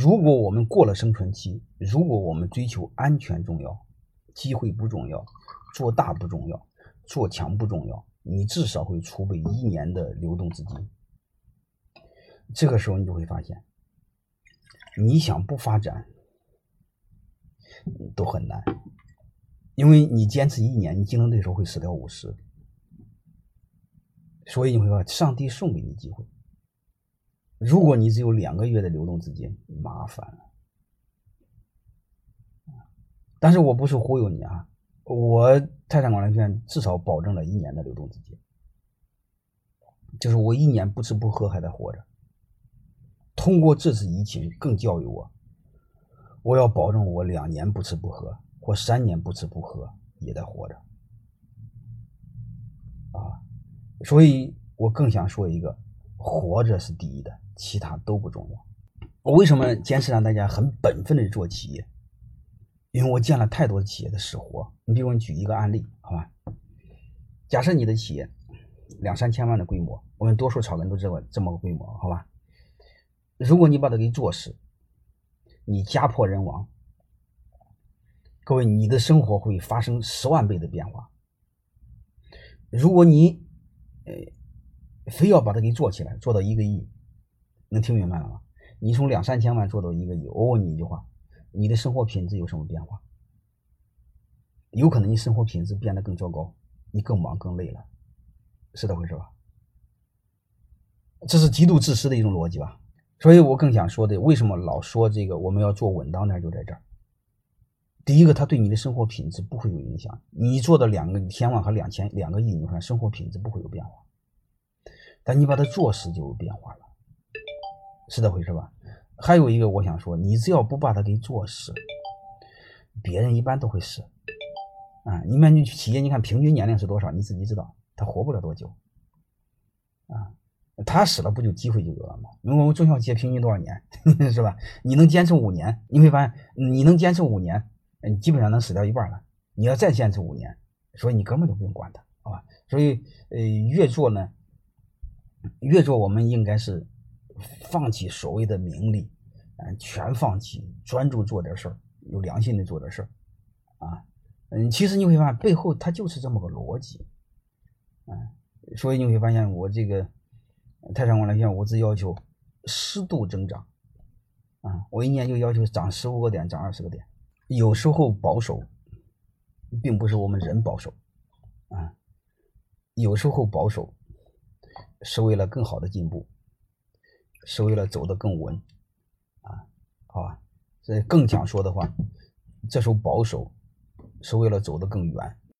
如果我们过了生存期，如果我们追求安全重要，机会不重要，做大不重要，做强不重要，你至少会储备一年的流动资金。这个时候你就会发现，你想不发展都很难，因为你坚持一年，你竞争对手会死掉五十。所以你会发现，上帝送给你机会。如果你只有两个月的流动资金，麻烦了。但是我不是忽悠你啊，我泰山广联片至少保证了一年的流动资金，就是我一年不吃不喝还在活着。通过这次疫情，更教育我，我要保证我两年不吃不喝，或三年不吃不喝也在活着。啊，所以我更想说一个，活着是第一的，其他都不重要。我为什么坚持让大家很本分的做企业？因为我见了太多企业的死活。你比如，你举一个案例，好吧？假设你的企业两三千万的规模，我们多数草根都这么这么个规模，好吧？如果你把它给做死，你家破人亡，各位，你的生活会发生十万倍的变化。如果你呃非要把它给做起来，做到一个亿，能听明白了吗？你从两三千万做到一个亿，我问你一句话。你的生活品质有什么变化？有可能你生活品质变得更糟糕，你更忙更累了，是这回事吧？这是极度自私的一种逻辑吧？所以我更想说的，为什么老说这个我们要做稳当点，就在这儿。第一个，它对你的生活品质不会有影响。你做的两个千万和两千两个亿，你看生活品质不会有变化，但你把它做死就有变化，是这回事吧？还有一个我想说，你只要不把它给做死，别人一般都会死。啊，你们企业，你看平均年龄是多少？你自己知道，他活不了多久。啊，他死了不就机会就有了吗？因为我们中小企业平均多少年，是吧？你能坚持五年，你会发现你能坚持五年，你基本上能死掉一半了。你要再坚持五年，所以你根本就不用管它，好吧？所以，呃，越做呢，越做我们应该是。放弃所谓的名利，嗯，全放弃，专注做点事儿，有良心的做点事儿，啊，嗯，其实你会发现背后它就是这么个逻辑，嗯，所以你会发现我这个泰山光来片，我只要求适度增长，啊，我一年就要求涨十五个点，涨二十个点，有时候保守，并不是我们人保守，啊，有时候保守是为了更好的进步。是为了走得更稳，啊，好吧，这更想说的话，这时候保守是为了走得更远。